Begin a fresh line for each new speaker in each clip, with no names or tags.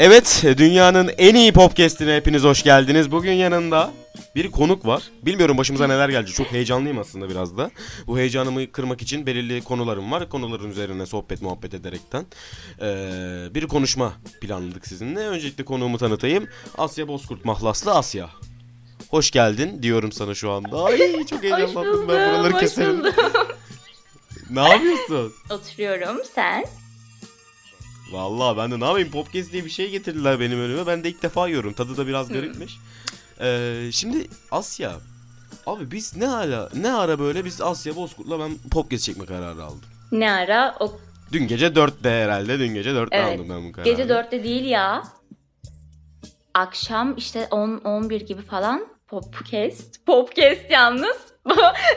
Evet, dünyanın en iyi popcast'ine hepiniz hoş geldiniz. Bugün yanında bir konuk var. Bilmiyorum başımıza neler gelecek. Çok heyecanlıyım aslında biraz da. Bu heyecanımı kırmak için belirli konularım var. Konuların üzerine sohbet muhabbet ederekten ee, bir konuşma planladık sizinle. Öncelikle konuğumu tanıtayım. Asya Bozkurt Mahlaslı Asya. Hoş geldin diyorum sana şu anda. Ay çok heyecanlandım ben buraları
hoş
keserim. ne yapıyorsun?
Oturuyorum, sen?
Vallahi ben de ne yapayım podcast diye bir şey getirdiler benim önüme. Ben de ilk defa yiyorum. Tadı da biraz garipmiş. Ee, şimdi Asya. Abi biz ne hala ne ara böyle biz Asya Bozkurt'la ben podcast çekme kararı aldım.
Ne ara? O
Dün gece 4'te herhalde. Dün gece 4'te
Evet.
aldım ben bu kararı.
gece 4'te değil ya. Akşam işte 10-11 gibi falan podcast. Podcast yalnız.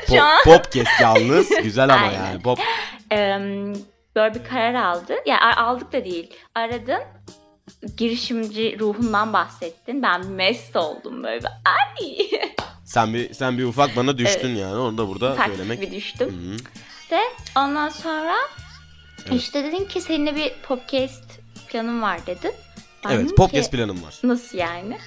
Şu
Pop,
an
podcast yalnız. Güzel ama yani. Pop.
em, böyle bir karar aldı. Ya a- aldık da değil. Aradın. Girişimci ruhundan bahsettin. Ben mest oldum böyle. Ay.
Sen bir sen bir ufak bana düştün yani. Onu da burada
Ufak
söylemek.
bir düştüm.
Hı.
İşte ondan sonra
Evet.
işte dedin ki seninle bir podcast planım var dedin. Ben
Evet, podcast
ki,
planım var.
Nasıl yani?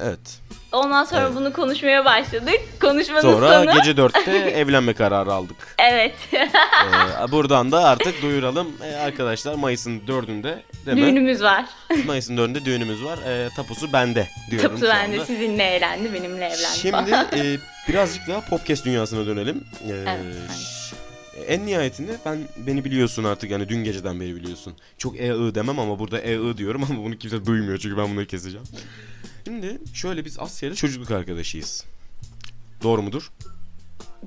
Evet.
Ondan sonra
Evet.
bunu konuşmaya başladık. Konuşmanın
Sonra
sonu.
gece 4'te evlenme kararı aldık.
Evet.
Ee, buradan da artık duyuralım. Ee, arkadaşlar Mayıs'ın 4'ünde değil mi?
Düğünümüz var.
Mayıs'ın 4'ünde düğünümüz var. Ee, tapusu bende diyorum
Tıpkı
şu
ben de
anda.
sizinle evlendi, benimle evlendi
Şimdi e, birazcık daha podcast dünyasına dönelim. Ee,
Evet,
en nihayetinde ben beni biliyorsun artık yani dün geceden beri biliyorsun. Çok e ı demem ama burada e ı diyorum ama bunu kimse duymuyor çünkü ben bunları keseceğim. Şimdi şöyle biz Asya'yla çocukluk arkadaşıyız. Doğru mudur?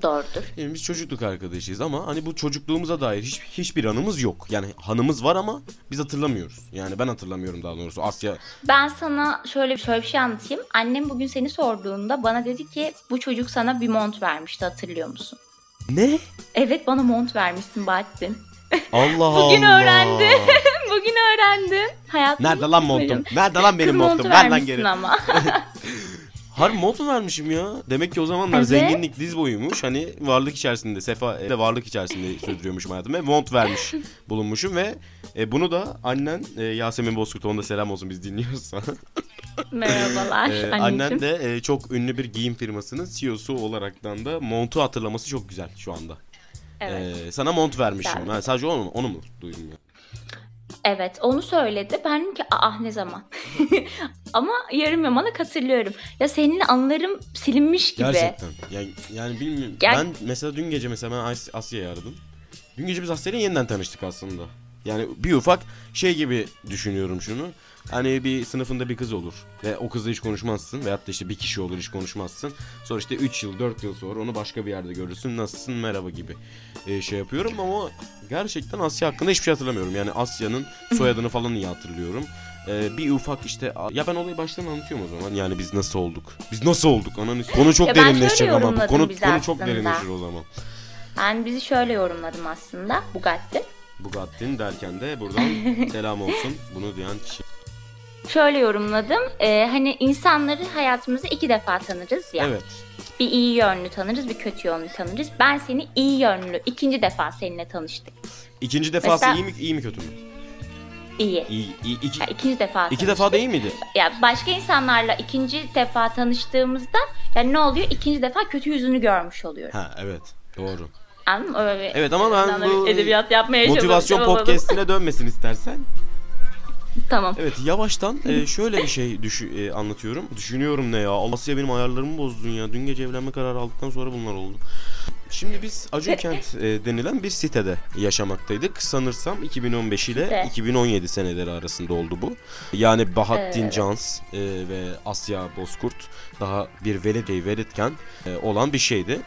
Doğrudur.
Yani biz çocukluk arkadaşıyız ama hani bu çocukluğumuza dair hiç, hiçbir anımız yok. Yani hanımız var ama biz hatırlamıyoruz. Yani ben hatırlamıyorum daha doğrusu. Asya
Ben sana şöyle şöyle bir şey anlatayım. Annem bugün seni sorduğunda bana dedi ki bu çocuk sana bir mont vermişti hatırlıyor musun?
Ne?
Evet bana mont vermişsin Bahattin.
Allah
Bugün
Allah.
öğrendi. bugün öğrendim. Hayatım
Nerede lan montum? Nerede lan benim
Kız
montum?
montu
Ver lan
vermişsin
geri.
ama.
Harbi mont mu vermişim ya? Demek ki o zamanlar
Evet.
zenginlik diz boyuymuş. Hani varlık içerisinde, sefa e, varlık içerisinde sürdürüyormuşum hayatımı. Ve mont vermiş bulunmuşum ve e, bunu da annen e, Yasemin Bozkurt onda selam olsun biz dinliyorsa.
Merhabalar
e,
anneciğim.
annen de e, çok ünlü bir giyim firmasının CEO'su olaraktan da montu hatırlaması çok güzel şu anda.
Evet.
E, sana mont vermişim. Ha, sadece onu mu? Onu mu duydum ya?
Evet onu söyledi. Ben dedim ki aa ne zaman? Ama yarım yamalak hatırlıyorum. Ya seninle anılarım silinmiş gibi.
Gerçekten. Yani, yani bilmiyorum.
Ger-
ben mesela dün gece mesela ben As- Asya'yı aradım. Dün gece biz Asya'yla yeniden tanıştık aslında. Yani bir ufak şey gibi düşünüyorum şunu. Hani bir sınıfında bir kız olur ve o kızla hiç konuşmazsın veyahut da işte bir kişi olur hiç konuşmazsın. Sonra işte 3 yıl 4 yıl sonra onu başka bir yerde görürsün nasılsın merhaba gibi e, şey yapıyorum ama gerçekten Asya hakkında hiçbir şey hatırlamıyorum. Yani Asya'nın soyadını falan iyi hatırlıyorum. E, bir ufak işte ya ben olayı baştan anlatıyorum o zaman yani biz nasıl olduk? Biz nasıl olduk? Ananı konu çok
Ya
derinleşecek ama bu konu konu çok derinleşir o zaman.
Ben bizi şöyle yorumladım aslında. Bugatti.
Bugatti'nin derken de buradan selam olsun bunu duyan kişi.
Şöyle yorumladım. Ee, hani insanları hayatımızda iki defa tanırız ya.
Evet.
Bir iyi yönlü tanırız, bir kötü yönlü tanırız. Ben seni iyi yönlü ikinci defa seninle tanıştık.
İkinci defası
Mesela-
iyi mi iyi mi kötü mü?
İyi.
İyi, iyi iki,
Ya, ikinci defa
iki
tanıştık.
defa değil miydi?
Ya başka insanlarla ikinci defa tanıştığımızda yani ne oluyor? İkinci defa kötü yüzünü görmüş oluyor.
Ha evet doğru.
Anladın mı? Öyle bir-
Evet ama ben bu
edebiyat yapmaya
Motivasyon podcast'ine dönmesin istersen.
Tamam.
Evet yavaştan e, şöyle bir şey düşü, e, anlatıyorum. Düşünüyorum ne ya? Asya benim ayarlarımı bozdun ya. Dün gece evlenme kararı aldıktan sonra bunlar oldu. Şimdi biz Acıkent e, denilen bir sitede yaşamaktaydık. Sanırsam 2015 ile
Site.
2017 seneleri arasında oldu bu. Yani Bahattin
Evet.
Cans e, ve Asya Bozkurt daha bir veledi veletken e, olan bir şeydi.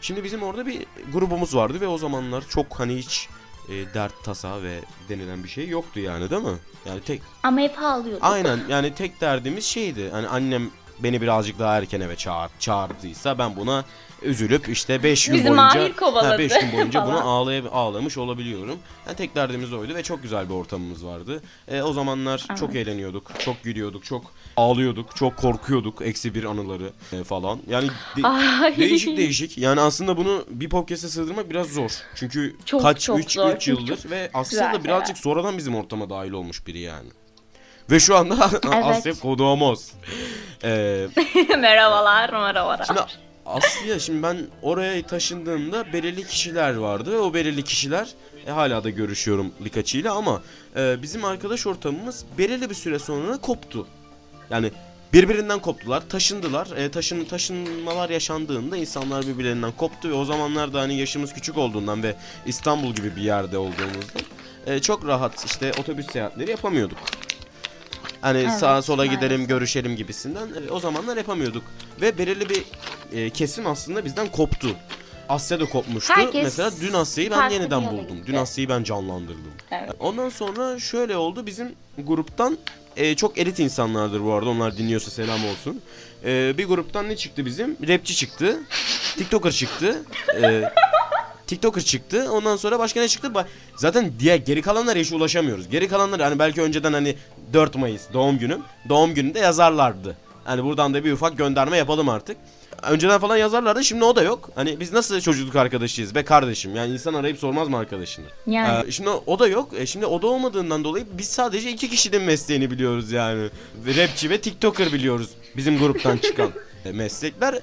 Şimdi bizim orada bir grubumuz vardı ve o zamanlar çok hani hiç e, dert tasa ve denilen bir şey yoktu yani değil mi? Yani tek
Ama hep ağlıyorduk.
Aynen yani tek derdimiz şeydi. Hani annem beni birazcık daha erken eve çağır, çağırdıysa ben buna üzülüp işte 5 gün
Bizi
boyunca
Mahir kovaladı
5 gün boyunca buna ağlay ağlamış olabiliyorum. Yani tek derdimiz oydu ve çok güzel bir ortamımız vardı. E, o zamanlar çok
Evet.
eğleniyorduk, çok gülüyorduk, çok ağlıyorduk, çok korkuyorduk eksi bir anıları e, falan. Yani de-
Ay.
değişik değişik. Yani aslında bunu bir podcast'e sığdırmak biraz zor. Çünkü
Çok,
kaç
çok
3
zor.
3
Çünkü
yıldır ve aslında
güzel
birazcık sonradan bizim ortama dahil olmuş biri yani. Ve şu anda Asya konuğumuz. Ee,
merhabalar, merhabalar.
Şimdi Asya şimdi ben oraya taşındığımda belirli kişiler vardı ve o belirli kişiler e, hala da görüşüyorum birkaçıyla ama e, bizim arkadaş ortamımız belirli bir süre sonra koptu. Yani birbirinden koptular, taşındılar. E, taşın taşınmalar yaşandığında insanlar birbirlerinden koptu ve o zamanlarda hani yaşımız küçük olduğundan ve İstanbul gibi bir yerde olduğumuzda e, çok rahat işte otobüs seyahatleri yapamıyorduk. Hani
Evet,
sağa sola gidelim,
maalesef.
görüşelim gibisinden e, o zamanlar yapamıyorduk. Ve belirli bir e, kesim aslında bizden koptu. Asya da kopmuştu.
Herkes
Mesela dün Asya'yı ben
farklı bir
yeniden
yola
buldum.
gitti.
Dün Asya'yı ben canlandırdım.
Evet.
Ondan sonra şöyle oldu. Bizim gruptan e, çok elit insanlardır bu arada. Onlar dinliyorsa selam olsun. E, bir gruptan ne çıktı bizim? Rapçi çıktı. TikToker çıktı. E, TikToker çıktı. Ondan sonra başka ne çıktı? Ba- Zaten diğer geri kalanlara hiç ulaşamıyoruz. Geri kalanlar hani belki önceden hani 4 Mayıs doğum günüm. Doğum gününde yazarlardı. Hani buradan da bir ufak gönderme yapalım artık. Önceden falan yazarlardı. Şimdi o da yok. Hani biz nasıl çocukluk arkadaşıyız be kardeşim? Yani insan arayıp sormaz mı arkadaşını?
Yani
Ee, şimdi o da yok. E, şimdi o da olmadığından dolayı biz sadece iki kişinin mesleğini biliyoruz yani. Rapçi ve TikToker biliyoruz bizim gruptan çıkan e, meslekler.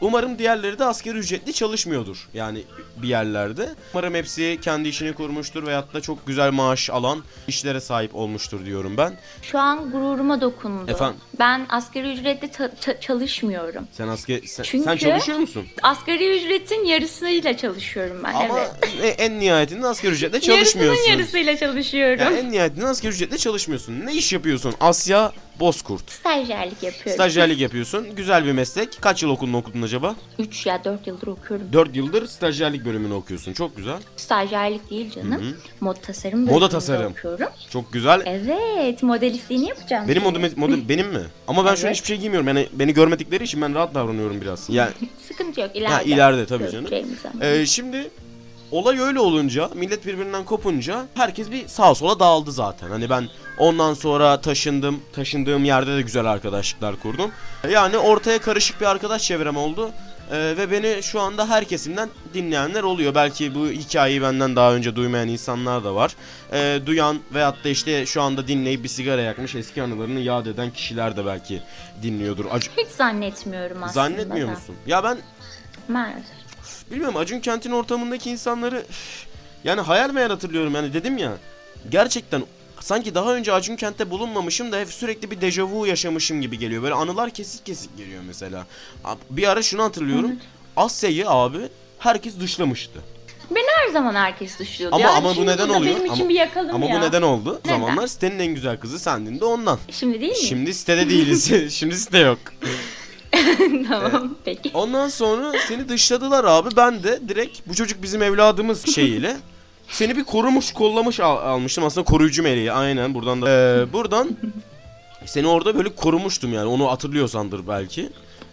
Umarım diğerleri de asgari ücretli çalışmıyordur. Yani bir yerlerde. Umarım hepsi kendi işini kurmuştur veyahut da çok güzel maaş alan işlere sahip olmuştur diyorum ben.
şu an gururuma dokundu.
Efendim?
Ben asgari ücretle çalışmıyorum.
Sen asker sen,
Çünkü-
sen çalışıyor musun?
Asgari ücretin yarısıyla çalışıyorum ben.
Ama
evet.
en nihayetinde asgari ücretle çalışmıyorsun.
Yarısının yarısıyla çalışıyorum.
Yani en nihayetinde asgari ücretle çalışmıyorsun. Ne iş yapıyorsun? Asya Bozkurt.
Stajyerlik yapıyorum.
Stajyerlik yapıyorsun. Güzel bir meslek. Kaç yıl okulunu okudun acaba?
3 ya 4 yıldır okuyorum.
4 yıldır stajyerlik bölümünü okuyorsun. Çok güzel.
Stajyerlik değil canım.
Hı hı.
Mod tasarım
Moda
bölümünde
tasarım.
okuyorum.
Çok güzel.
Evet, modelistliğini yapacağım.
Benim modum, modum benim mi? Ama ben şu an
Evet.
hiçbir şey giymiyorum. Yani beni görmedikleri için ben rahat davranıyorum biraz. Yani
Sıkıntı yok ileride.
ha, ileride tabii canım. Ee, şimdi olay öyle olunca, millet birbirinden kopunca herkes bir sağa sola dağıldı zaten. Hani ben ondan sonra taşındım. Taşındığım yerde de güzel arkadaşlıklar kurdum. Yani ortaya karışık bir arkadaş çevrem oldu. Ee, ve beni şu anda her kesimden dinleyenler oluyor. Belki bu hikayeyi benden daha önce duymayan insanlar da var. Ee, duyan veyahut da işte şu anda dinleyip bir sigara yakmış eski anılarını yad eden kişiler de belki dinliyordur. Ac-
Hiç zannetmiyorum aslında.
Zannetmiyor
da.
musun? Ya ben
Maalesef.
Bilmiyorum Acun Kent'in ortamındaki insanları yani hayal meyal hatırlıyorum yani dedim ya gerçekten sanki daha önce Acun Kent'te bulunmamışım da hep sürekli bir dejavu yaşamışım gibi geliyor. Böyle anılar kesik kesik geliyor mesela. Bir ara şunu hatırlıyorum. Asya'yı abi herkes dışlamıştı.
Her zaman herkes dışlıyordu.
Ama-
ya.
ama bu neden oluyor?
Benim için
Ama-
bir yakalım
Ama
ya.
bu neden oldu?
Neden?
Zamanlar sitenin en güzel kızı sendin de ondan.
Şimdi değil mi?
Şimdi sitede değiliz. Şimdi site yok.
tamam peki.
Ondan sonra seni dışladılar abi. Ben de direkt bu çocuk bizim evladımız şeyiyle seni bir korumuş kollamış al- almıştım. Aslında koruyucu meleği aynen buradan da. Ee, buradan seni orada böyle korumuştum yani onu hatırlıyorsandır belki.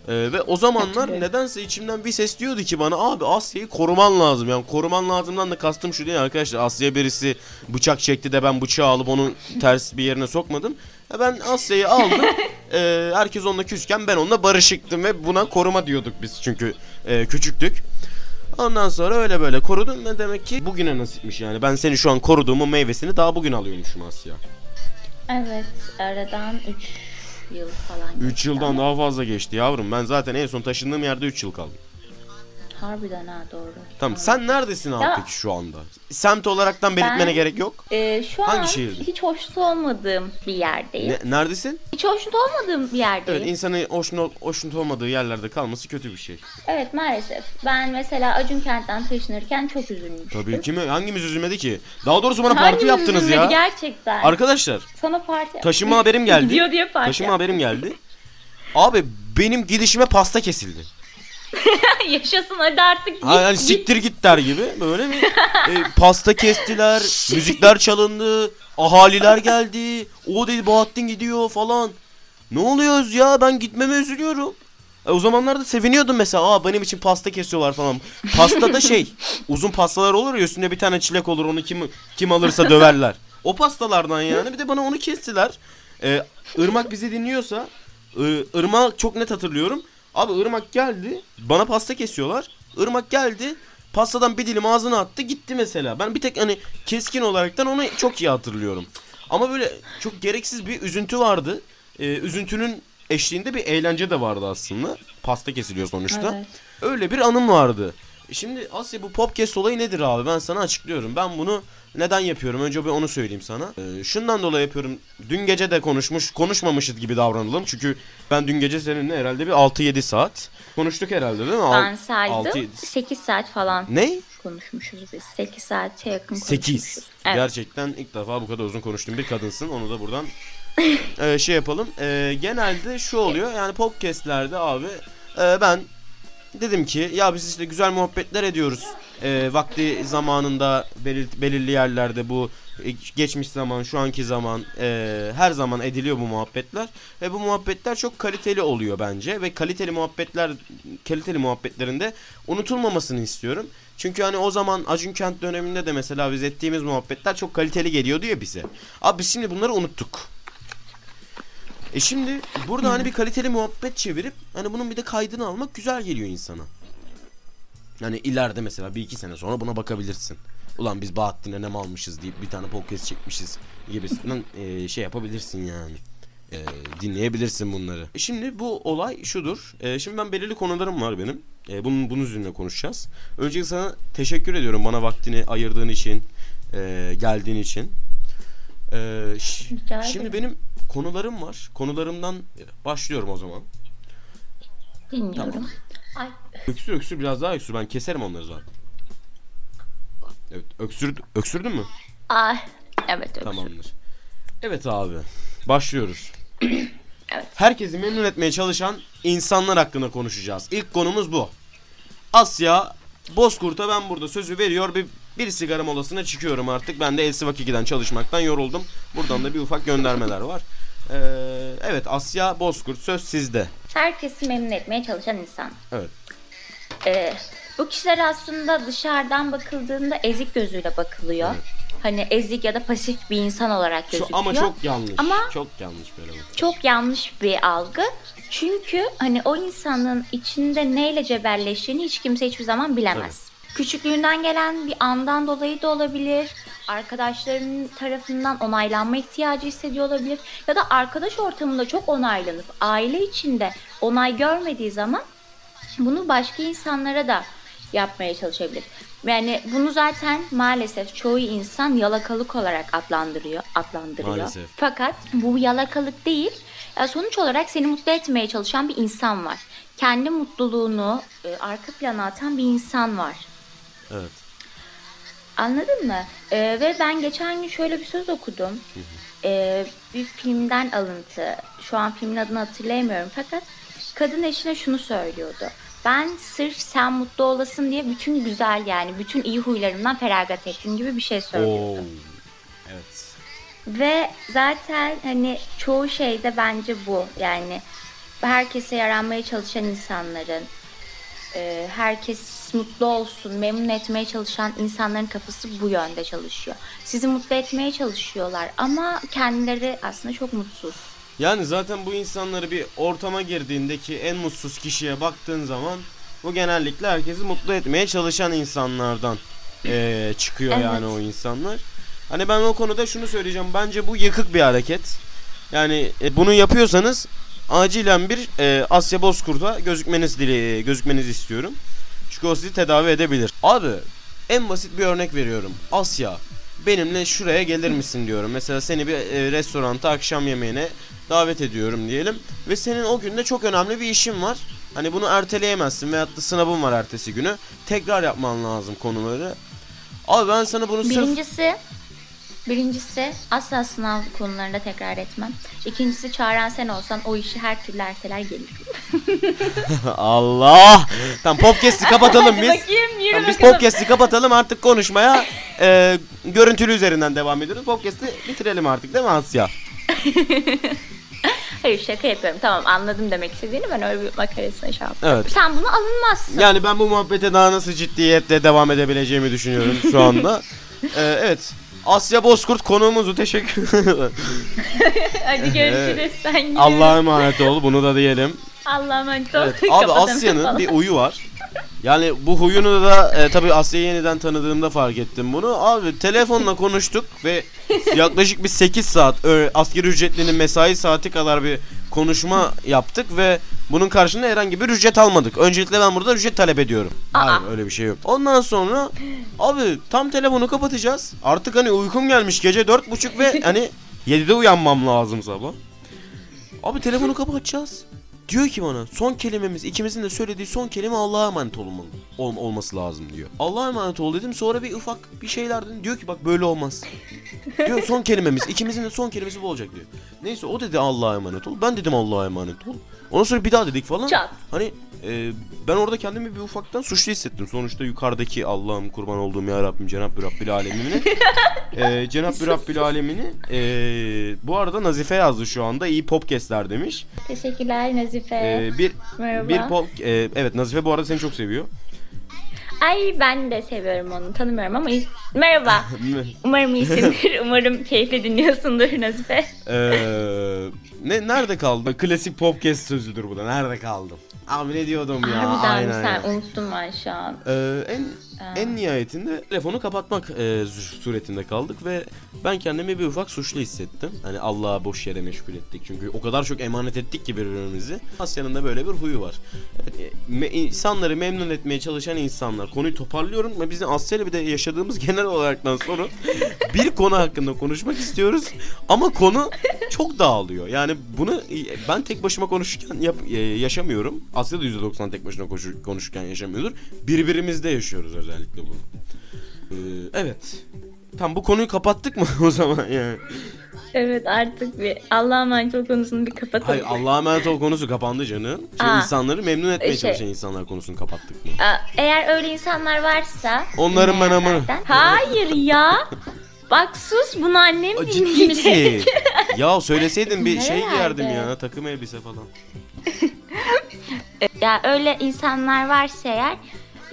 Ee, ve o zamanlar nedense içimden bir ses diyordu ki bana abi Asya'yı koruman lazım. Yani koruman lazımdan da kastım şu değil arkadaşlar. Asya'ya birisi bıçak çekti de ben bıçağı alıp onu ters bir yerine sokmadım. Ya ben Asya'yı aldım. Ee, herkes onunla küsken ben onunla barışıktım ve buna koruma diyorduk biz çünkü e, küçüktük. Ondan sonra öyle böyle korudum ve demek ki bugüne nasipmiş yani. Ben seni şu an koruduğumun meyvesini daha bugün alıyormuşum Asya.
Evet aradan 3 yıl falan
3
geçti
yıldan daha fazla geçti yavrum. Ben zaten en son taşındığım yerde 3 yıl kaldım.
Harbiden ha doğru.
Tamam sen neredesin abi
Ya-
peki şu anda? Semt olaraktan belirtmene
Ben-
gerek yok.
Ee, şu
Hangi
an
şehirde?
hiç hoşnut olmadığım bir yerdeyim.
Ne, neredesin?
Hiç hoşnut olmadığım bir yerdeyim.
Evet insanın hoşnut, hoşnut olmadığı yerlerde kalması kötü bir şey.
Evet maalesef. Ben mesela Acun Kent'ten taşınırken çok üzülmüştüm.
Tabii kimi hangimiz üzülmedi ki? Daha doğrusu bana parti
Hangimiz
yaptınız
üzülmedi
ya.
gerçekten.
Arkadaşlar
Sana parti
taşınma haberim geldi.
Gidiyor diye parti
Taşınma
yaptım.
haberim geldi. Abi benim gidişime pasta kesildi.
Yaşasın hadi artık git.
Ha, yani
git.
siktir git der gibi böyle bir e, pasta kestiler, müzikler çalındı, ahaliler geldi. O dedi Bahattin gidiyor falan. Ne oluyoruz ya ben gitmeme üzülüyorum. E, o zamanlarda seviniyordum mesela. Aa benim için pasta kesiyorlar falan. Pasta da şey uzun pastalar olur ya üstünde bir tane çilek olur onu kim kim alırsa döverler. O pastalardan yani bir de bana onu kestiler. Ee, Irmak bizi dinliyorsa I- Irmak çok net hatırlıyorum. Abi Irmak geldi bana pasta kesiyorlar. Irmak geldi pastadan bir dilim ağzına attı gitti mesela. Ben bir tek hani keskin olaraktan onu çok iyi hatırlıyorum. Ama böyle çok gereksiz bir üzüntü vardı. Ee, üzüntünün eşliğinde bir eğlence de vardı aslında. Pasta kesiliyor sonuçta.
Evet.
Öyle bir anım vardı. Şimdi Asya bu podcast olayı nedir abi? Ben sana açıklıyorum. Ben bunu neden yapıyorum? Önce bir onu söyleyeyim sana. Ee, şundan dolayı yapıyorum. Dün gece de konuşmuş, konuşmamışız gibi davranalım. Çünkü ben dün gece seninle herhalde bir 6-7 saat konuştuk herhalde değil mi?
Ben saydım.
altı, yedi-
8 saat falan
Ne?
konuşmuşuz biz. 8 saate yakın
8.
konuşmuşuz. Evet.
Gerçekten ilk defa bu kadar uzun konuştuğum bir kadınsın. Onu da buradan e, şey yapalım. E, genelde şu oluyor. Yani podcastlerde abi e, ben dedim ki ya biz işte güzel muhabbetler ediyoruz. E, vakti zamanında belir- belirli yerlerde bu e, geçmiş zaman, şu anki zaman e, her zaman ediliyor bu muhabbetler ve bu muhabbetler çok kaliteli oluyor bence ve kaliteli muhabbetler kaliteli muhabbetlerinde unutulmamasını istiyorum. Çünkü hani o zaman Acun Kent döneminde de mesela biz ettiğimiz muhabbetler çok kaliteli geliyordu ya bize. Abi biz şimdi bunları unuttuk. E şimdi burada hani bir kaliteli muhabbet çevirip hani bunun bir de kaydını almak güzel geliyor insana. Yani ileride mesela bir iki sene sonra buna bakabilirsin. Ulan biz Bahattin'e ne almışız deyip bir tane podcast çekmişiz gibisinden e, şey yapabilirsin yani. E, dinleyebilirsin bunları. E Şimdi bu olay şudur. E, şimdi ben belirli konularım var benim. E, bunun bunun üzerine konuşacağız. Öncelikle sana teşekkür ediyorum bana vaktini ayırdığın için, e, geldiğin için. E, şimdi benim konularım var. Konularımdan başlıyorum o zaman.
Dinliyorum.
Tamam.
Ay.
Öksür öksür biraz daha öksür. Ben keserim onları zaten. Evet öksür, öksürdün mü?
Ay. Evet öksür.
Tamamdır. Evet abi. Başlıyoruz.
Evet.
Herkesi memnun etmeye çalışan insanlar hakkında konuşacağız. İlk konumuz bu. Asya Bozkurt'a ben burada sözü veriyor. Bir, bir sigara molasına çıkıyorum artık. Ben de Elsivak 2'den çalışmaktan yoruldum. Buradan da bir ufak göndermeler var. Ee, evet Asya Bozkurt söz sizde.
Herkesi memnun etmeye çalışan insan.
Evet.
Ee, bu kişiler aslında dışarıdan bakıldığında ezik gözüyle bakılıyor.
Evet.
Hani ezik ya da pasif bir insan olarak
Şu,
gözüküyor.
ama çok yanlış.
Ama-
çok yanlış böyle bu.
çok yanlış bir algı. Çünkü hani o insanın içinde neyle cebelleştiğini hiç kimse hiçbir zaman bilemez. Küçüklüğünden gelen bir andan dolayı da olabilir. Arkadaşlarının tarafından onaylanma ihtiyacı hissediyor olabilir. Ya da arkadaş ortamında çok onaylanıp aile içinde onay görmediği zaman bunu başka insanlara da yapmaya çalışabilir. Yani bunu zaten maalesef çoğu insan yalakalık olarak adlandırıyor, adlandırıyor.
Maalesef.
Fakat bu yalakalık değil. Ya sonuç olarak seni mutlu etmeye çalışan bir insan var. Kendi mutluluğunu e, arka plana atan bir insan var.
Evet.
Anladın mı? Ee, ve ben geçen gün şöyle bir söz okudum. Ee, bir filmden alıntı. Şu an filmin adını hatırlayamıyorum. Fakat kadın eşine şunu söylüyordu. Ben sırf sen mutlu olasın diye bütün güzel yani bütün iyi huylarımdan feragat ettim gibi bir şey söylüyordu.
Oo. Evet.
Ve zaten hani çoğu şeyde bence bu. Yani herkese yaranmaya çalışan insanların, e, herkes mutlu olsun, memnun etmeye çalışan insanların kafası bu yönde çalışıyor. Sizi mutlu etmeye çalışıyorlar ama kendileri aslında çok mutsuz.
Yani zaten bu insanları bir ortama girdiğindeki en mutsuz kişiye baktığın zaman bu genellikle herkesi mutlu etmeye çalışan insanlardan eee, çıkıyor
Evet.
yani o insanlar. Hani ben o konuda şunu söyleyeceğim. Bence bu yıkık bir hareket. Yani e, bunu yapıyorsanız acilen bir e, Asya Bozkurt'a gözükmeniz dile gözükmenizi istiyorum. Çünkü o sizi tedavi edebilir. Abi en basit bir örnek veriyorum. Asya benimle şuraya gelir misin diyorum. Mesela seni bir e, restoranta akşam yemeğine davet ediyorum diyelim. Ve senin o günde çok önemli bir işin var. Hani bunu erteleyemezsin veyahut da sınavın var ertesi günü. Tekrar yapman lazım konuları. Abi ben sana bunu sırf...
Birincisi Birincisi asla sınav konularında tekrar etmem. İkincisi çağıran sen olsan o işi her türlü erteler gelir.
Allah! Tamam podcast'i kapatalım biz.
bakayım yürü
Tamam, biz
bakalım.
podcast'i kapatalım artık konuşmaya e, görüntülü üzerinden devam ediyoruz. Podcast'i bitirelim artık değil mi Asya?
Hayır şaka yapıyorum. Tamam anladım demek istediğini. Ben öyle bir makarasına şey yaptım.
Evet.
Sen bunu alınmazsın.
Yani ben bu muhabbete daha nasıl ciddiyetle devam edebileceğimi düşünüyorum şu anda. Ee, evet. Asya Bozkurt konuğumuzu teşekkür
Hadi görüşürüz. Sen gidiyorum.
Allah'a emanet ol bunu da diyelim.
Allah'a emanet ol.
Evet, abi Asya'nın
falan.
bir huyu var. Yani bu huyunu da e, tabii Asya'yı yeniden tanıdığımda fark ettim bunu. Abi telefonla konuştuk ve yaklaşık bir 8 saat ö, asgari ücretlinin mesai saati kadar bir konuşma yaptık ve bunun karşılığında herhangi bir ücret almadık. Öncelikle ben burada ücret talep ediyorum.
Aa.
Hayır öyle bir şey yok. Ondan sonra abi tam telefonu kapatacağız. Artık hani uykum gelmiş gece 4.30 ve hani 7'de uyanmam lazım sabah. Abi telefonu kapatacağız. Diyor ki bana son kelimemiz ikimizin de söylediği son kelime Allah'a emanet olmalı. Ol, olması lazım diyor. Allah'a emanet ol dedim sonra bir ufak bir şeyler dedim. Diyor ki bak böyle olmaz. diyor son kelimemiz ikimizin de son kelimesi bu olacak diyor. Neyse o dedi Allah'a emanet ol. Ben dedim Allah'a emanet ol. Ondan sonra bir daha dedik falan.
Çat.
Hani e, ben orada kendimi bir ufaktan suçlu hissettim. Sonuçta yukarıdaki Allah'ım kurban olduğum ya Rabbim Cenab-ı Rabbil Alemini. e, Cenab-ı Rabbil Alemini. E, bu arada Nazife yazdı şu anda. iyi popkestler demiş.
Teşekkürler Nazife.
E, bir
Merhaba.
bir pop e, evet Nazife bu arada seni çok seviyor.
Ay ben de seviyorum onu. Tanımıyorum ama merhaba. Umarım iyisindir. Umarım keyifle dinliyorsundur Nazife.
E, ne nerede kaldı? Klasik popkest sözüdür bu da. Nerede kaldım? Abi ne diyordum ya?
Harbiden
Aynen
sen
ya.
unuttun ben şu an.
Ee, en
Aa.
en nihayetinde telefonu kapatmak e, suretinde kaldık ve ben kendimi bir ufak suçlu hissettim. Hani Allah'a boş yere meşgul ettik. Çünkü o kadar çok emanet ettik ki birbirimizi. Asya'nın da böyle bir huyu var. Evet, e, me- insanları memnun etmeye çalışan insanlar. Konuyu toparlıyorum ve bizim Asya'yla bir de yaşadığımız genel olaraktan sonra bir konu hakkında konuşmak istiyoruz. Ama konu çok dağılıyor. Yani bunu ben tek başıma konuşurken yap- e, yaşamıyorum. Asya da %90 tek başına koşu- konuşurken yaşamıyordur. Birbirimizde yaşıyoruz özellikle bunu. Ee, evet. Tam bu konuyu kapattık mı o zaman yani?
Evet artık bir Allah'a emanet ol konusunu bir kapatalım.
Hayır Allah'a emanet ol konusu kapandı canım. Şimdi
Aa.
insanları memnun etmeye
Şey-
çalışan insanlar konusunu kapattık mı?
Aa, Eğer öyle insanlar varsa
Onların ben
dinleyenlerden- Hayır ya. Bak sus bunu annem
Aa,
dinleyecek.
Ciddi Ya söyleseydin bir şey
Nerelerde?
giyerdim ya takım elbise falan.
Ya öyle insanlar varsa eğer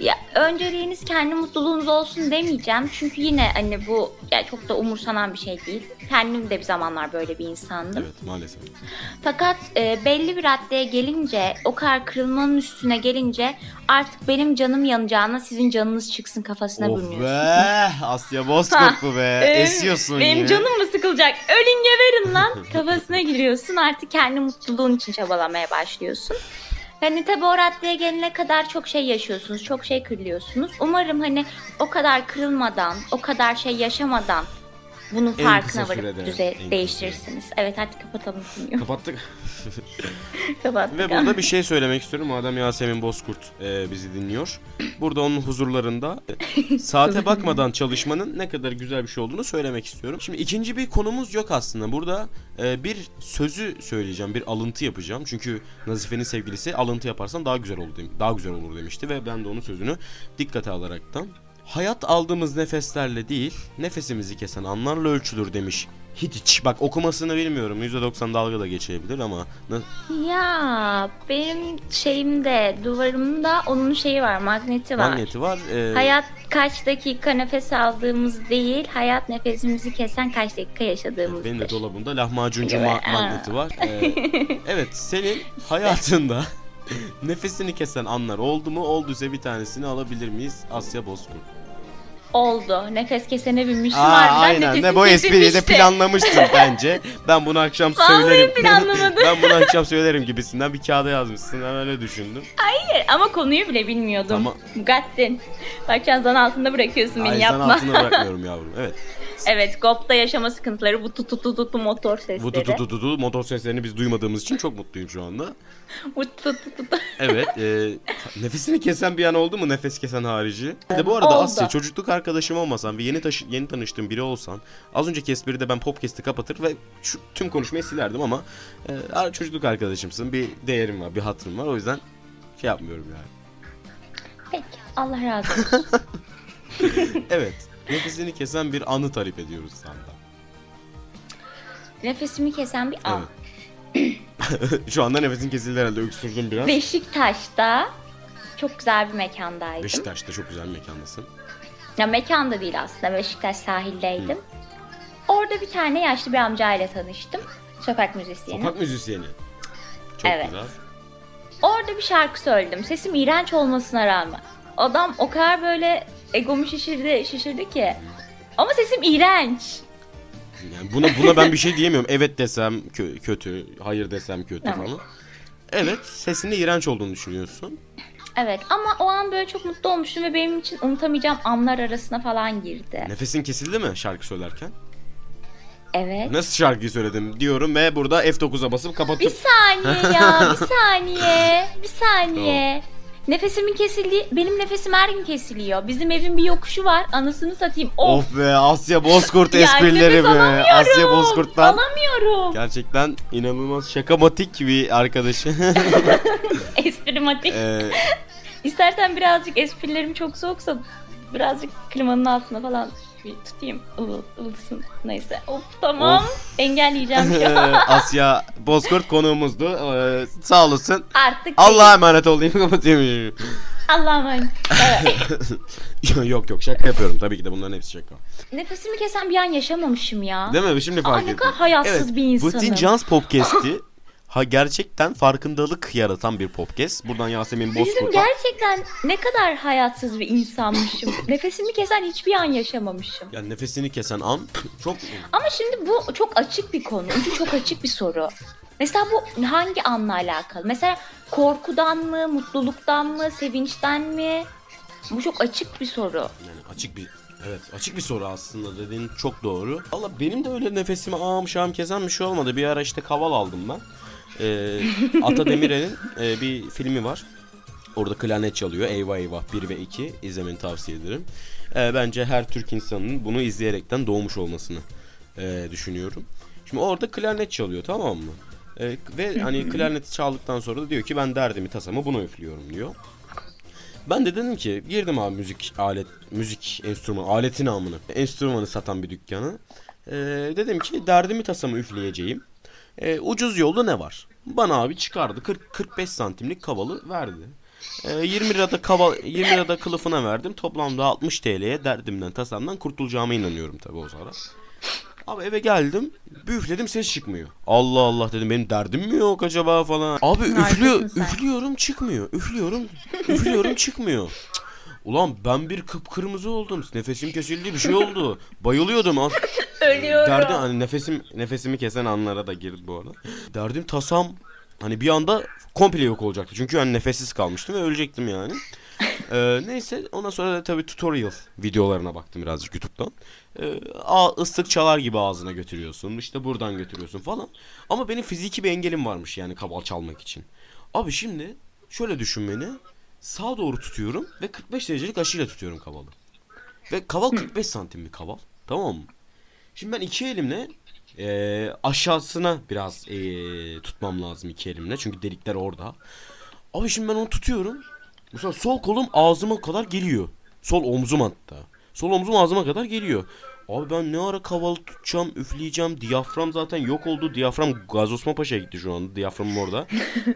ya önceliğiniz kendi mutluluğunuz olsun demeyeceğim. Çünkü yine hani bu ya çok da umursanan bir şey değil. Kendim de bir zamanlar böyle bir insandım.
Evet maalesef.
Fakat e, belli bir raddeye gelince, o kadar kırılmanın üstüne gelince artık benim canım yanacağına sizin canınız çıksın kafasına
Of
bürünüyorsun.
be Asya Bozkurt bu be.
Benim-
Esiyorsun
Benim
yine.
canım mı sıkılacak? Ölün geberin lan. Kafasına giriyorsun. Artık kendi mutluluğun için çabalamaya başlıyorsun. Hani tabii o raddeye gelene kadar çok şey yaşıyorsunuz. Çok şey kırılıyorsunuz. Umarım hani o kadar kırılmadan, o kadar şey yaşamadan bunun
En
farkına varıp
sürede,
düze değiştirirsiniz. Evet hadi kapatalım konuyu.
Kapattık.
Kapattık.
Ve burada bir şey söylemek istiyorum. Madem Yasemin Bozkurt e, bizi dinliyor. Burada onun huzurlarında e, saate bakmadan çalışmanın ne kadar güzel bir şey olduğunu söylemek istiyorum. Şimdi ikinci bir konumuz yok aslında. Burada e, bir sözü söyleyeceğim. Bir alıntı yapacağım. Çünkü Nazife'nin sevgilisi alıntı yaparsan daha güzel olur daha güzel olur demişti ve ben de onun sözünü dikkate alaraktan Hayat aldığımız nefeslerle değil, nefesimizi kesen anlarla ölçülür demiş. Hiç bak okumasını bilmiyorum. %90 dalga da geçebilir ama
Ya benim şeyimde duvarımda onun şeyi var magneti var.
Magneti var. Ee,
Hayat kaç dakika nefes aldığımız değil, hayat nefesimizi kesen kaç dakika yaşadığımızdır.
benim de dolabımda lahmacuncu ma- magneti var. Ee, evet senin hayatında nefesini kesen anlar oldu mu? Olduysa bir tanesini alabilir miyiz? Asya Bozkurt.
Oldu. Nefes kesene binmiştim.
Aa, aynen. Ne bu espriyi de
kesilmişti.
planlamışsın bence. Ben bunu akşam
Vallahi
söylerim.
planlamadım.
ben bunu akşam söylerim gibisinden bir kağıda yazmışsın. Ben öyle düşündüm.
Hayır, ama konuyu bile bilmiyordum.
Ama-
Mugattin. Bak şu an zan altında bırakıyorsun beni
Ay, sen
yapma.
altına bırakmıyorum yavrum. Evet.
Evet, GOP'ta yaşama sıkıntıları bu tutu tutu tutu motor sesleri.
Bu tu tu tu tu tu motor seslerini biz duymadığımız için çok mutluyum şu anda.
Bu tutu tutu tutu.
Evet. e, nefesini kesen bir an oldu mu nefes kesen harici? De bu arada
Oldu.
Asya çocukluk arkadaşım olmasan ve yeni taşı, yeni tanıştığım biri olsan az önceki espride ben podcast'i kapatır ve şu tüm konuşmayı silerdim ama e, çocukluk arkadaşımsın. Bir değerim var, bir hatırım var. O yüzden şey yapmıyorum yani.
Peki, Allah razı olsun.
Evet. Nefesini kesen bir anı talep ediyoruz senden.
Nefesimi kesen bir an.
Evet. Şu anda nefesin kesildi herhalde öksürdüm biraz.
Beşiktaş'ta çok güzel bir mekandaydım.
Beşiktaş'ta çok güzel bir mekandasın.
Ya mekanda değil aslında Beşiktaş sahildeydim. Orada bir tane yaşlı bir amcayla tanıştım. Sokak müzisyeni.
Sokak müzisyeni. Çok
Evet.
güzel.
Orada bir şarkı söyledim. Sesim iğrenç olmasına rağmen. Adam o kadar böyle egomu şişirdi, şişirdi ki. Ama sesim iğrenç.
Yani buna buna ben bir şey diyemiyorum. Evet desem kö- kötü, hayır desem kötü
Tamam.
falan. Evet, sesinde iğrenç olduğunu düşünüyorsun.
Evet ama o an böyle çok mutlu olmuştum ve benim için unutamayacağım anlar arasına falan girdi.
Nefesin kesildi mi şarkı söylerken?
Evet.
Nasıl şarkıyı söyledim diyorum ve burada F9'a basıp
Bir
kapatıp
saniye ya, bir saniye, bir saniye. Nefesimin kesildiği, benim nefesim her gün kesiliyor. Bizim evin bir yokuşu var, anasını satayım. Of,
Of be Asya Bozkurt esprileri be. Asya Bozkurt'tan
alamıyorum.
gerçekten inanılmaz şakamatik bir arkadaşı.
Esprimatik.
Ee,
İstersen birazcık esprilerim çok soğuksa birazcık klimanın altına falan bir tutayım. Ilısın. Neyse. Of tamam. Engelleyeceğim şu an.
Asya Bozkurt konuğumuzdu. Ee, sağ olasın.
Artık
Allah'a emanet olayım kapatayım.
Allah'a emanet. Evet.
yok yok şaka yapıyorum tabii ki de bunların hepsi şaka.
Nefesimi kesen bir an yaşamamışım ya.
Değil mi? Şimdi
Aa,
fark
ne
ettim.
kadar hayatsız bir insanım.
Butin Jans Podcast'i ha gerçekten farkındalık yaratan bir podcast. Buradan Yasemin
Bizim
Bozkurt'a
gerçekten ne kadar hayatsız bir insanmışım. Nefesimi kesen hiçbir an yaşamamışım.
yani nefesini kesen an çok
Ama şimdi bu çok açık bir konu. Ucu çok açık bir soru. Mesela bu hangi anla alakalı? Mesela korkudan mı, mutluluktan mı, sevinçten mi? Bu çok açık bir soru.
yani açık bir Evet açık bir soru aslında dediğin çok doğru. Valla benim de öyle nefesimi ağam şam kesen bir şey olmadı. Bir ara işte kaval aldım ben. Ee, Ata Demirer'in e, bir filmi var. Orada klarnet çalıyor. Eyvah eyvah 1 ve 2 izlemeni tavsiye ederim. Ee, bence her Türk insanının bunu izleyerekten doğmuş olmasını e, düşünüyorum. Şimdi orada klarnet çalıyor tamam mı? Ee, ve hani klarneti çaldıktan sonra da diyor ki ben derdimi tasamı bunu üflüyorum diyor. Ben de dedim ki girdim abi müzik alet müzik enstrüman aletin amını enstrümanı satan bir dükkana. Ee, dedim ki derdimi tasamı üfleyeceğim. Ee, ucuz yolda ne var? Bana abi çıkardı 40 45 santimlik kavalı verdi. Ee, 20 lirada kaval 20 lirada kılıfına verdim. Toplamda 60 TL'ye derdimden tasamdan kurtulacağıma inanıyorum tabii o sırada. Abi eve geldim. Bir üfledim ses çıkmıyor. Allah Allah dedim benim derdim mi yok acaba falan. Abi üflüyor, üflüyorum çıkmıyor. Üflüyorum, üflüyorum çıkmıyor. Cık. Ulan ben bir kıpkırmızı oldum. Nefesim kesildi bir şey oldu. Bayılıyordum. Al-
Ölüyorum.
Derdi hani nefesim nefesimi kesen anlara da girdi bu arada. Derdim tasam hani bir anda komple yok olacaktı. Çünkü hani nefessiz kalmıştım ve ölecektim yani. Ee, neyse ondan sonra da tabii tutorial videolarına baktım birazcık YouTube'dan. Ee, a, ıslık çalar gibi ağzına götürüyorsun. işte buradan götürüyorsun falan. Ama benim fiziki bir engelim varmış yani kaval çalmak için. Abi şimdi şöyle düşün beni. Sağa doğru tutuyorum ve 45 derecelik açıyla tutuyorum kavalı. Ve kaval 45 santim bir kaval. Tamam mı? Şimdi ben iki elimle eee, aşağısına biraz eee, tutmam lazım iki elimle. Çünkü delikler orada. Abi şimdi ben onu tutuyorum. Mesela sol kolum ağzıma kadar geliyor. Sol omzum hatta. Sol omzum ağzıma kadar geliyor. Abi ben ne ara kavalı tutacağım, üfleyeceğim. Diyafram zaten yok oldu. Diyafram Gazi Osman Paşa'ya gitti şu anda. Diyaframım orada.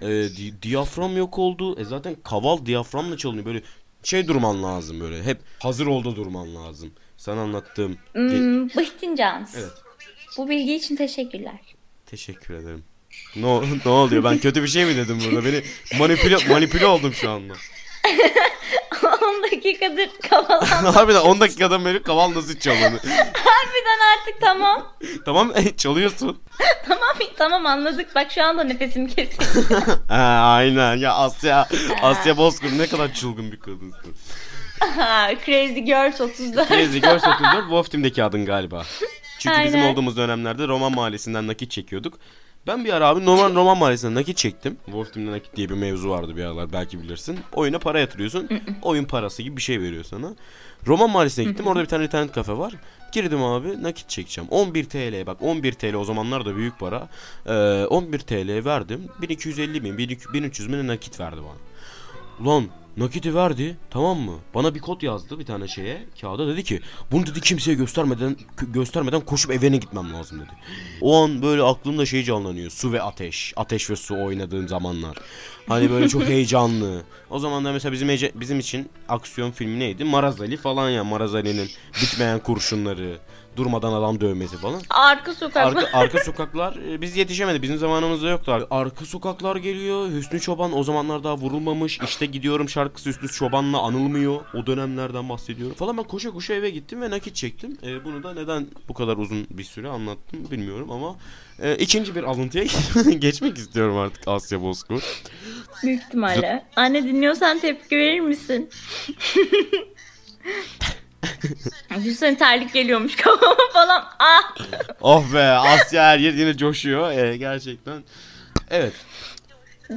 Eee, di- diyafram yok oldu. E zaten kaval diyaframla çalınıyor. Böyle şey durman lazım böyle. Hep hazır oldu durman lazım. Sana anlattığım
Hmm, Bıhtin Cans.
Evet.
Bu bilgi için teşekkürler.
Teşekkür ederim. Ne, ne oluyor? Ben kötü bir şey mi dedim burada? Beni manipüle, manipüle oldum şu anda.
10 dakikadır kavalan.
Harbiden 10 dakikadan beri kaval nasıl çalınıyor?
Harbiden artık tamam.
tamam çalıyorsun.
Tamam tamam anladık. Bak şu anda nefesim kesildi.
Ha, aynen ya Asya Asya Bozkurt ne kadar çılgın bir kadınsın.
Crazy Girls 34.
Crazy Girls 34 Wolf Team'deki adın galiba. Çünkü bizim
Aynen.
olduğumuz dönemlerde Roman Mahallesi'nden nakit çekiyorduk. Ben bir ara abi Roman, Roman Mahallesi'nden nakit çektim. Wolf Team'de nakit diye bir mevzu vardı bir aralar belki bilirsin. Oyuna para yatırıyorsun. oyun parası gibi bir şey veriyor sana. Roman Mahallesi'ne gittim. Orada bir tane internet kafe var. Girdim abi nakit çekeceğim. 11 TL bak 11 TL o zamanlar da büyük para. Ee, 11 TL verdim. 1250 bin 1300 bin nakit verdi bana. Ulan Nakiti verdi tamam mı? Bana bir kod yazdı bir tane şeye kağıda dedi ki bunu dedi kimseye göstermeden göstermeden koşup evine gitmem lazım dedi. O an böyle aklımda şey canlanıyor su ve ateş ateş ve su oynadığım zamanlar. Hani böyle çok heyecanlı. O zamanlar mesela bizim bizim için aksiyon filmi neydi? Marazali falan ya Marazali'nin bitmeyen kurşunları, durmadan adam dövmesi falan.
Arka sokak.
Arka, arka sokaklar e, biz yetişemedi. Bizim zamanımızda yoktu. Ar- Arka sokaklar geliyor. Hüsnü Çoban o zamanlar daha vurulmamış. İşte gidiyorum şarkısı Hüsnü Çoban'la anılmıyor. O dönemlerden bahsediyorum. Falan ben koşa koşa eve gittim ve nakit çektim. E, bunu da neden bu kadar uzun bir süre anlattım bilmiyorum ama e, ikinci bir alıntıya geçmek istiyorum artık Asya Bozkurt.
Büyük ihtimalle. Anne dinliyorsan tepki verir misin? Düşünsene terlik geliyormuş kafama falan. Ah!
Oh be Asya her yer yine coşuyor. E, gerçekten. Evet.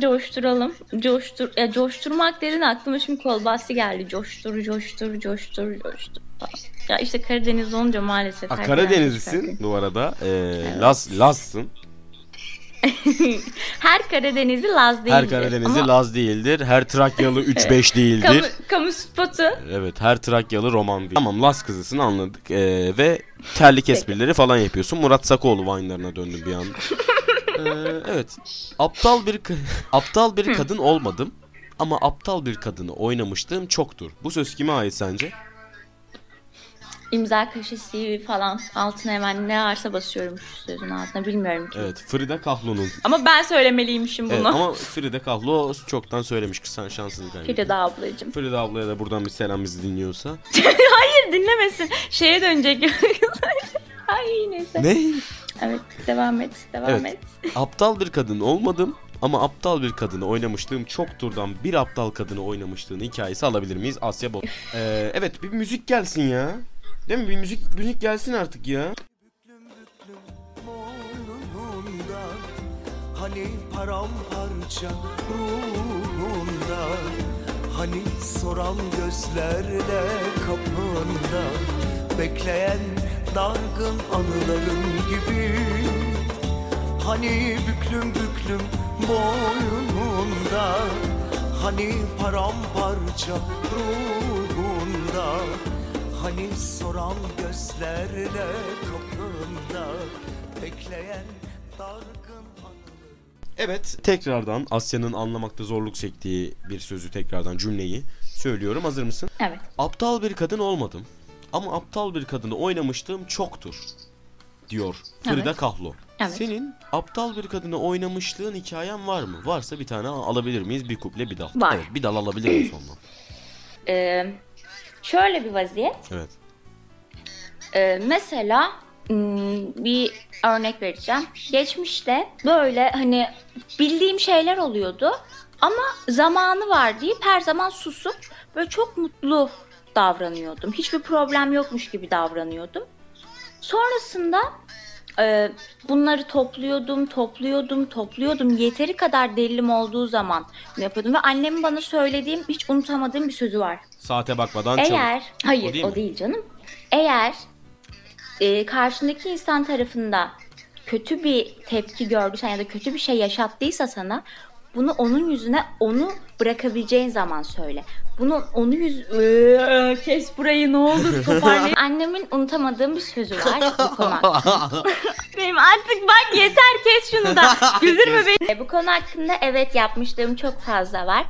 Coşturalım. Coştur. Ya coşturmak dedin aklıma şimdi kolbasti geldi. Coştur, coştur, coştur, coştur falan. Ya işte Karadeniz olunca maalesef.
Ha, Karadenizlisin bu arada. E, Las, Las'sın.
Her Karadenizli Laz değildir.
Her Karadenizli
Ama
Laz değildir. Her Trakyalı 3-5 değildir.
Kamu, kamu spotu.
Evet her Trakyalı roman değil. Tamam Laz kızısını anladık. Ee, ve terlik esprileri falan yapıyorsun. Murat Sakoğlu Vine'larına döndüm bir anda. Ee, evet. Aptal bir aptal bir kadın olmadım. Ama aptal bir kadını oynamışlığım çoktur. Bu söz kime ait sence?
İmza kaşesi falan altına hemen ne varsa basıyorum şu sözün altına bilmiyorum ki.
Evet Frida Kahlo'nun.
Ama ben söylemeliymişim bunu.
Evet, ama Frida Kahlo çoktan söylemiş ki sen şansını kaybettin.
Frida ablacığım.
Frida ablaya da buradan bir selam bizi dinliyorsa.
Hayır dinlemesin. Şeye dönecek. Ay neyse.
ne?
Evet devam et. Devam
Evet.
et.
Aptal bir kadın olmadım ama aptal bir kadını oynamışlığım çokturdan bir aptal kadını oynamışlığın hikayesi alabilir miyiz? Asya Bol. Ee, evet bir müzik gelsin ya. Değil mi? Bir müzik müzik gelsin artık ya.
Hani paramparça ruhunda Hani soran gözlerle kapında Bekleyen dargın anılarım gibi. Hani büklüm büklüm boynunda Hani paramparça ruhunda Hani soran gözlerle kapında Bekleyen dargın
Evet tekrardan Asya'nın anlamakta zorluk çektiği bir sözü tekrardan cümleyi söylüyorum. Hazır mısın?
Evet.
Aptal bir kadın olmadım ama aptal bir kadını oynamışlığım çoktur diyor Frida
Evet.
Kahlo.
Evet.
Senin aptal bir kadını oynamışlığın hikayen var mı? Varsa bir tane alabilir miyiz? Bir kuple bir dal.
Var.
Evet bir dal alabilir miyiz ondan?
Ee, şöyle bir vaziyet.
Evet.
Ee, mesela hmm, bir örnek vereceğim. Geçmişte böyle hani bildiğim şeyler oluyordu ama zamanı var deyip her zaman susup böyle çok mutlu davranıyordum. Hiçbir problem yokmuş gibi davranıyordum. Sonrasında e, bunları topluyordum, topluyordum, topluyordum. Yeteri kadar delilim olduğu zaman yapıyordum ve annemin bana söylediğim hiç unutamadığım bir sözü var.
Saate bakmadan çalış.
Eğer hayır
O
o
değil
değil,
mi?
canım. Eğer e, karşındaki insan tarafında kötü bir tepki gördüysen ya da kötü bir şey yaşattıysa sana bunu onun yüzüne onu bırakabileceğin zaman söyle. Bunu onu yüz Iıı, kes burayı ne olur toparlayın. Annemin unutamadığım bir sözü var bu konu. Benim artık bak yeter kes şunu da. Güldürme beni. E, Bu konu hakkında evet yapmışlığım çok fazla var.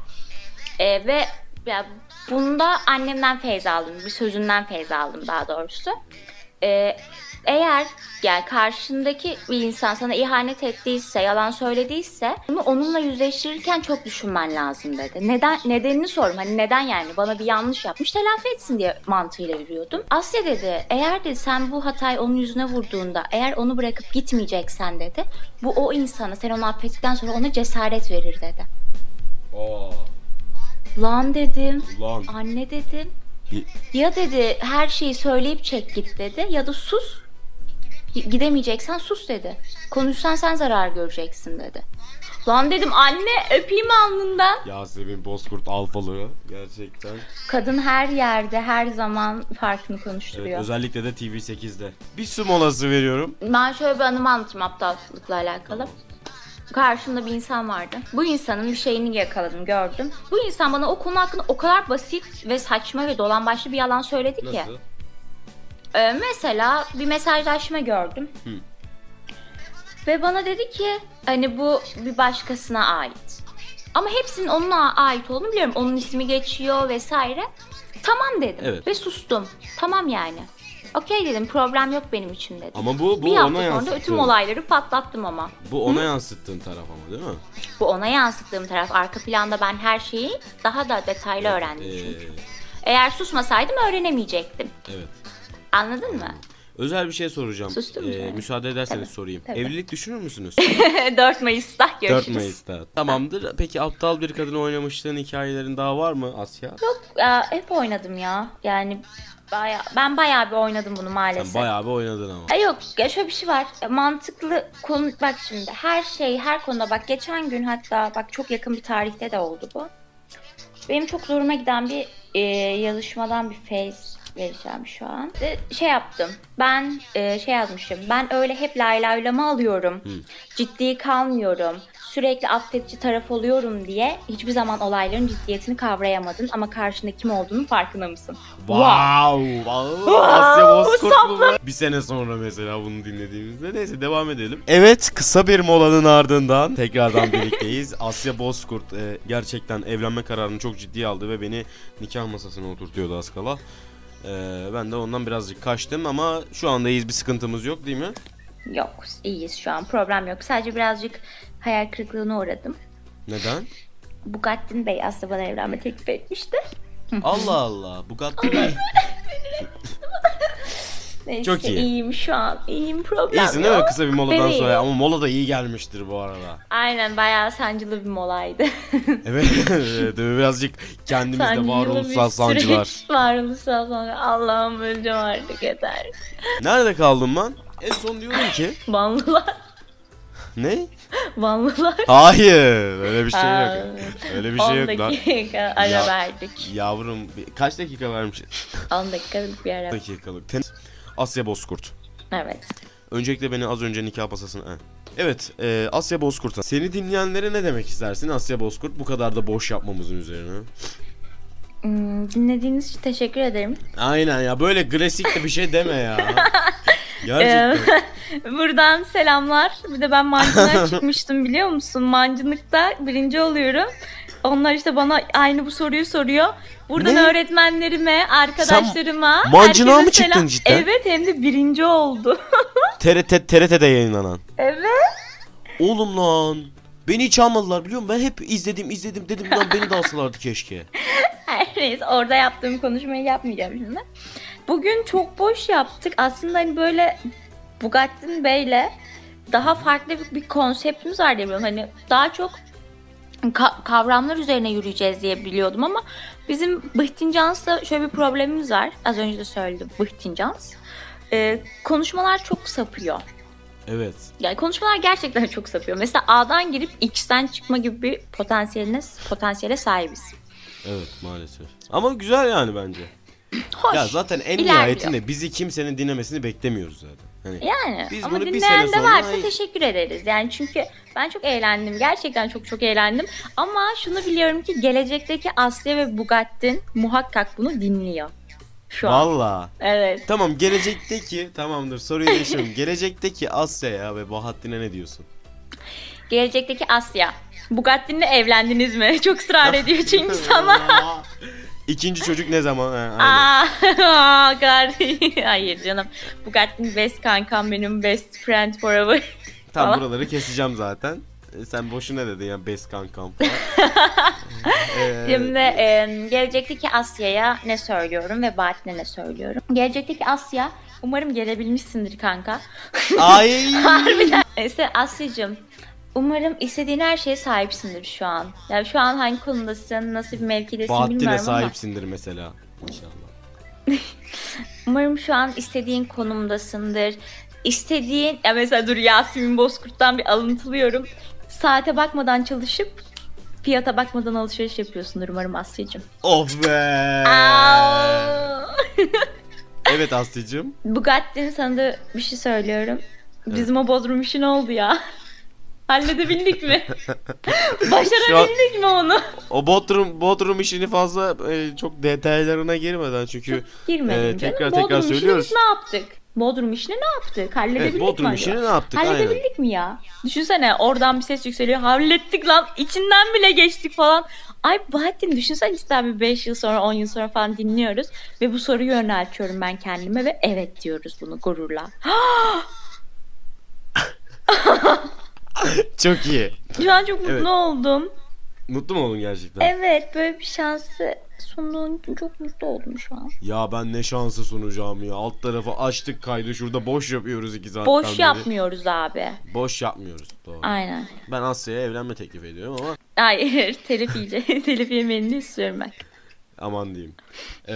E, ve ya bunda annemden feyz aldım. Bir sözünden feyz aldım daha doğrusu. E, eğer yani karşındaki bir insan sana ihanet ettiyse, yalan söylediyse bunu onunla yüzleştirirken çok düşünmen lazım dedi. Neden nedenini sordum. Hani neden yani bana bir yanlış yapmış telafi etsin diye mantığıyla yürüyordum. Asya dedi eğer dedi sen bu hatayı onun yüzüne vurduğunda eğer onu bırakıp gitmeyeceksen dedi bu o insana sen onu affettikten sonra ona cesaret verir dedi.
Aa,
Lan dedim.
ulan.
Anne dedim.
Y-
Ya dedi her şeyi söyleyip çek git dedi ya da sus. Gidemeyeceksen sus dedi. Konuşsan sen zarar göreceksin dedi. Lan dedim anne öpeyim alnından.
Yasemin Bozkurt alfalığı gerçekten.
Kadın her yerde her zaman farkını
Evet,
konuşturuyor.
özellikle de TV8'de. Bir su molası veriyorum.
Ben şöyle bir anımı anlatayım aptallıkla alakalı. Karşımda bir insan vardı. Bu insanın bir şeyini yakaladım, gördüm. Bu insan bana o konu hakkında o kadar basit ve saçma ve dolambaçlı bir yalan söyledi ki.
Nasıl?
Ee, mesela bir mesajlaşma gördüm.
Hı.
Ve bana dedi ki hani bu bir başkasına ait. Ama hepsinin onunla ait olduğunu biliyorum. Onun ismi geçiyor vesaire. Tamam dedim
Evet.
ve sustum. Tamam yani. Okey dedim problem yok benim için dedim.
Ama bu, bu
bir
ona
hafta sonra da tüm olayları patlattım ama.
Bu ona yansıttığın taraf ama değil mi?
Bu ona yansıttığım taraf. Arka planda ben her şeyi daha da detaylı öğrendim
Ee,
çünkü. Eğer susmasaydım öğrenemeyecektim.
evet.
Anladın mı?
Özel bir şey soracağım.
Sustum
Ee, müsaade ederseniz
Tabii,
sorayım.
tabii.
Evlilik düşünür müsünüz?
4 Mayıs'ta görüşürüz.
4 Mayıs'ta. Tamamdır. Peki aptal bir kadın oynamışlığın hikayelerin daha var mı Asya?
Ya, hep oynadım ya. Yani baya, ben bayağı bir oynadım bunu maalesef.
Sen bayağı bir oynadın ama.
Ay yok ya şöyle bir şey var. Mantıklı konu bak şimdi her şey her konuda bak geçen gün hatta bak çok yakın bir tarihte de oldu bu. Benim çok zoruma giden bir e, yazışmadan bir face vereceğim şu an. De, şey yaptım. Ben e, şey yazmışım. Ben öyle hep lay laylama alıyorum.
Hı.
Ciddi kalmıyorum. Sürekli affedici taraf oluyorum diye hiçbir zaman olayların ciddiyetini kavrayamadın ama karşında kim olduğunu farkında mısın?
Wow! wow. Asya Bozkurt mu bu? Bir sene sonra mesela bunu dinlediğimizde. Neyse devam edelim. Evet kısa bir molanın ardından tekrardan birlikteyiz. Asya Bozkurt e, gerçekten evlenme kararını çok ciddiye aldı ve beni nikah masasına oturtuyordu az kala. E, ben de ondan birazcık kaçtım ama şu anda iyiyiz bir sıkıntımız yok değil mi?
Yok iyiyiz şu an problem yok. Sadece birazcık hayal kırıklığına uğradım.
Neden?
Bugattin Bey aslında bana evlenme teklif etmişti.
Allah Allah. Bugatti Bey.
Neyse
Çok iyi.
iyiyim şu an. İyiyim problem
İyisin değil mi
yok.
kısa bir moladan
Bebeğim.
sonra ama mola da iyi gelmiştir bu arada.
Aynen bayağı sancılı bir molaydı.
Evet, evet birazcık kendimizde
Sancılı
varoluşsal
bir
sancılar.
süreç. Varoluşsal sancı. Allah'ım öleceğim artık yeter.
Nerede kaldım ben? En son diyorum ki
Vanlılar.
ne?
Vanlılar.
Hayır öyle bir şey yok. Öyle bir şey
10
yok lan.
dakika ara
Ya-
verdik.
Yavrum bir- kaç dakika vermiş?
10 dakikalık bir ara.
dakikalık. Ten- Asya Bozkurt.
Evet.
Öncelikle beni az önce nikah masasına... Ha. Evet e, Asya Bozkurt'a. Seni dinleyenlere ne demek istersin Asya Bozkurt bu kadar da boş yapmamızın üzerine?
Hmm, dinlediğiniz için teşekkür ederim.
Aynen ya böyle klasik de bir şey deme ya. Gerçekten.
Buradan selamlar. Bir de ben mancınığa çıkmıştım biliyor musun? Mancınıkta birinci oluyorum. Onlar işte bana aynı bu soruyu soruyor. Buradan
Ne?
öğretmenlerime, arkadaşlarıma.
mancınığa
herkese
mı çıktın
selam-
cidden?
Evet hem de birinci oldu.
TRT, TRT'de yayınlanan.
evet.
Oğlum lan. Beni hiç almadılar biliyor musun? Ben hep izledim izledim dedim lan beni de alsalardı keşke.
Her neyse orada yaptığım konuşmayı yapmayacağım şimdi. Bugün çok boş yaptık. Aslında hani böyle Bugattin Bey'le daha farklı bir, konseptimiz var diye biliyorum. Hani daha çok ka- kavramlar üzerine yürüyeceğiz diye biliyordum ama bizim Bıhtincans'la şöyle bir problemimiz var. Az önce de söyledim Bıhtincans. Ee, konuşmalar çok sapıyor.
Evet.
Yani konuşmalar gerçekten çok sapıyor. Mesela A'dan girip X'ten çıkma gibi bir potansiyeline potansiyele sahibiz.
Evet maalesef. Ama güzel yani bence.
Hoş.
Ya zaten en
ilerliyor.
nihayetinde bizi kimsenin dinlemesini beklemiyoruz zaten. Hani
Yani
Biz
ama
bunu bir
dinleyen
sene
de
sonra-
varsa teşekkür ederiz. Yani çünkü ben çok eğlendim. Gerçekten çok çok eğlendim. Ama şunu biliyorum ki gelecekteki Asya ve Bugattin muhakkak bunu dinliyor. Şu an.
valla.
Evet.
Tamam gelecekteki tamamdır soruyu değiştiriyorum. gelecekteki Asya'ya ve Bahattin'e ne diyorsun?
Gelecekteki Asya. Bugattin'le evlendiniz mi? Çok ısrar ediyor çünkü sana.
İkinci çocuk ne zaman? Ha, aynen.
Aa. Hayır canım. Bugattin best kankam benim best friend forever.
Tam buraları keseceğim zaten. E, Sen boşuna dedin ya best kankam falan. Ee,
Şimdi e, gelecekteki Asya'ya ne söylüyorum ve Bahattin'e ne söylüyorum? Gelecekteki Asya umarım gelebilmişsindir kanka.
Ay.
Harbiden. Neyse Asya'cığım umarım istediğin her şeye sahipsindir şu an. Yani şu an hangi konumdasın, nasıl bir mevkidesin
Bahattin'e
bilmiyorum ama.
sahipsindir mesela. İnşallah.
Umarım şu an istediğin konumdasındır. İstediğin, ya mesela dur Yasemin Bozkurt'tan bir alıntılıyorum. Saate bakmadan çalışıp fiyata bakmadan alışveriş yapıyorsundur umarım Asya'cığım.
Of be.
Aa!
Evet Aslı'cığım.
Bugatti'nin sana da bir şey söylüyorum. Bizim o Bodrum işi ne oldu ya? Halledebildik mi? Başarabildik mi onu?
O Bodrum Bodrum işini fazla e, çok detaylarına girmeden çünkü
Girmedim canım.
tekrar
Bodrum
tekrar
işini
söylüyoruz.
ne yaptık? Bodrum işini ne yaptık? Halledebildik
evet,
mi
Bodrum
acaba?
işini ne yaptık? Aynen.
Halledebildik mi ya? Düşünsene oradan bir ses yükseliyor. Hallettik lan. içinden bile geçtik falan. Ay Bahattin düşünsene işte bir 5 yıl sonra 10 yıl sonra falan dinliyoruz. Ve bu soruyu yöneltiyorum ben kendime ve evet diyoruz bunu gururla.
Çok iyi.
Şu an çok mutlu
Evet.
oldum.
Mutlu mu oldun gerçekten?
Evet böyle bir şansı sunduğun için çok mutlu oldum şu an.
Ya ben ne şansı sunacağım ya. Alt tarafı açtık kaydı şurada boş yapıyoruz iki saatten
Boş
beri.
yapmıyoruz abi.
Boş yapmıyoruz doğru.
Aynen.
Ben Asya'ya evlenme teklif ediyorum ama
Hayır telif yiyeceğim. telif yemeğini istiyorum ben.
aman diyeyim. Ee,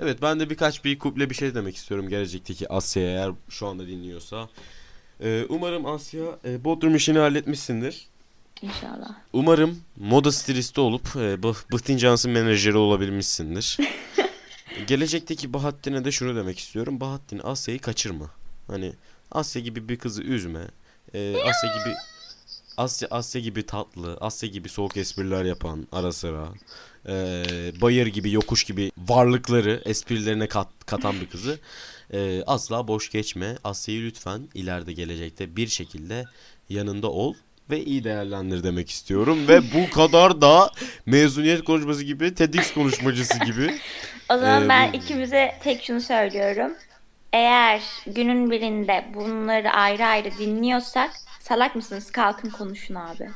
evet ben de birkaç bir kuple bir şey demek istiyorum gelecekteki Asya'ya eğer şu anda dinliyorsa. Ee, umarım Asya e, Bodrum işini halletmişsindir.
İnşallah.
Umarım moda stilisti olup e, bu Bıhtın Cans'ın menajeri olabilmişsindir. Gelecekteki Bahattin'e de şunu demek istiyorum. Bahattin Asya'yı kaçırma. Hani Asya gibi bir kızı üzme. E, Asya gibi Asya Asya gibi tatlı, Asya gibi soğuk espriler yapan ara sıra. e, bayır gibi, yokuş gibi varlıkları esprilerine kat, katan bir kızı e, asla boş geçme. Asya'yı lütfen ileride gelecekte bir şekilde yanında ol ve iyi değerlendir demek istiyorum. ve bu kadar da mezuniyet konuşması gibi, TEDx konuşmacısı gibi.
O zaman
Ee,
ben
bu-
ikimize tek şunu söylüyorum. Eğer günün birinde bunları ayrı ayrı dinliyorsak salak mısınız? Kalkın konuşun abi.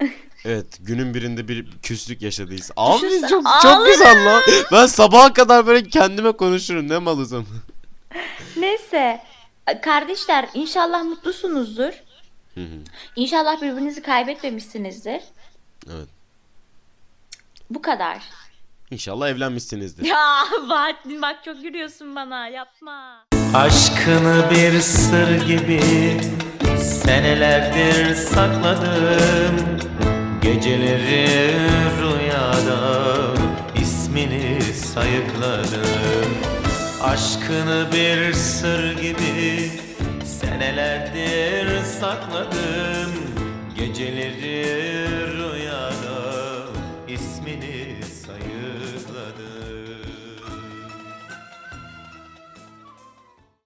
Evet günün birinde bir küslük yaşadıyız. Abi çok, çok güzel lan. Ben sabaha kadar böyle kendime konuşurum ne malızım.
Neyse. Kardeşler inşallah mutlusunuzdur.
Hı hı,
İnşallah birbirinizi kaybetmemişsinizdir.
evet.
Bu kadar.
İnşallah evlenmişsinizdir.
Ya Bahattin bak çok gülüyorsun bana yapma.
Aşkını bir sır gibi senelerdir sakladım Geceleri rüyada ismini sayıkladım Aşkını bir sır gibi senelerdir sakladım. Geceleri